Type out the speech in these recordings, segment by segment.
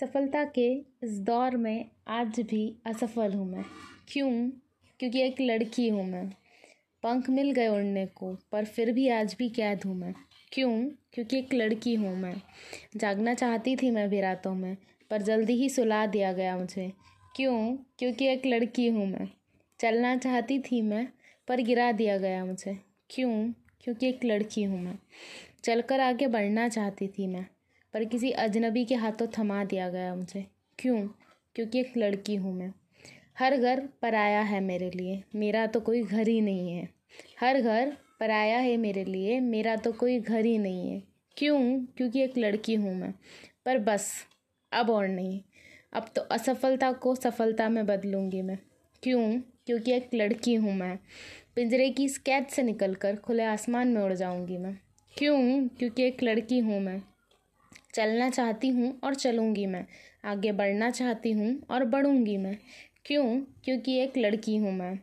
सफलता के इस दौर में आज भी असफल हूँ मैं। क्यों? क्योंकि एक लड़की हूँ मैं। पंख मिल गए उड़ने को, पर फिर भी आज भी कैद हूँ मैं। क्यों? क्योंकि एक लड़की हूँ मैं। जागना चाहती थी मैं भी रातों में, पर जल्दी ही सुला दिया गया मुझे। क्यों? क्योंकि एक लड़की हूँ मैं। चलना चाहती थी मैं, पर गिरा दिया गया मुझे। क्यों? क्योंकि एक लड़की हूँ मैं। चलकर आगे बढ़ना चाहती थी मैं। पर किसी अजनबी के हाथों थमा दिया गया मुझे क्यों? क्योंकि एक लड़की हूँ मैं। हर घर पराया है मेरे लिए। मेरा तो कोई घर ही नहीं है। हर घर पराया है मेरे लिए। मेरा तो कोई घर ही नहीं है। क्यों? क्योंकि एक लड़की हूँ मैं। पर बस, अब और नहीं। अब तो असफलता को सफलता में बदलूँगी मैं। क्यों? क्योंकि एक लड़की हूँ मैं। पिंजरे की इस कैद से निकलकर खुले आसमान में उड़ जाऊँगी मैं। क्यों? क्योंकि एक लड़की हूँ मैं। चलना चाहती हूँ और चलूँगी मैं। आगे बढ़ना चाहती हूँ और बढ़ूँगी मैं। क्यों? क्योंकि एक लड़की हूँ मैं।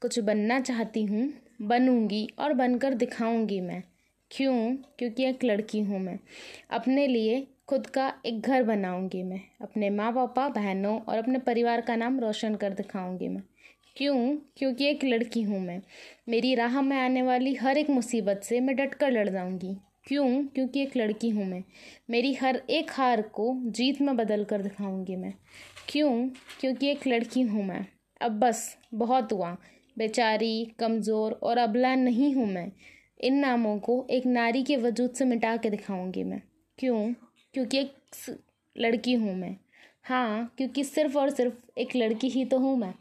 कुछ बनना चाहती हूँ, बनूँगी और बनकर दिखाऊँगी मैं। क्यों? क्योंकि एक लड़की हूँ मैं। अपने लिए खुद का एक घर बनाऊँगी मैं। अपने माँ पापा बहनों और अपने परिवार का नाम रोशन कर दिखाऊँगी मैं। क्यों? क्योंकि एक लड़की हूँ मैं। मेरी राह में आने वाली हर एक मुसीबत से मैं डट कर लड़ जाऊँगी। क्यों? क्योंकि एक लड़की हूँ मैं। मेरी हर एक हार को जीत में बदल कर दिखाऊँगी मैं। क्यों? क्योंकि एक लड़की हूँ मैं। अब बस, बहुत हुआ। बेचारी, कमज़ोर और अबला नहीं हूँ मैं। इन नामों को एक नारी के वजूद से मिटा के दिखाऊँगी मैं। क्यों? क्योंकि एक लड़की हूँ मैं। हाँ क्योंकि सिर्फ़ और सिर्फ़ एक लड़की ही तो हूँ मैं।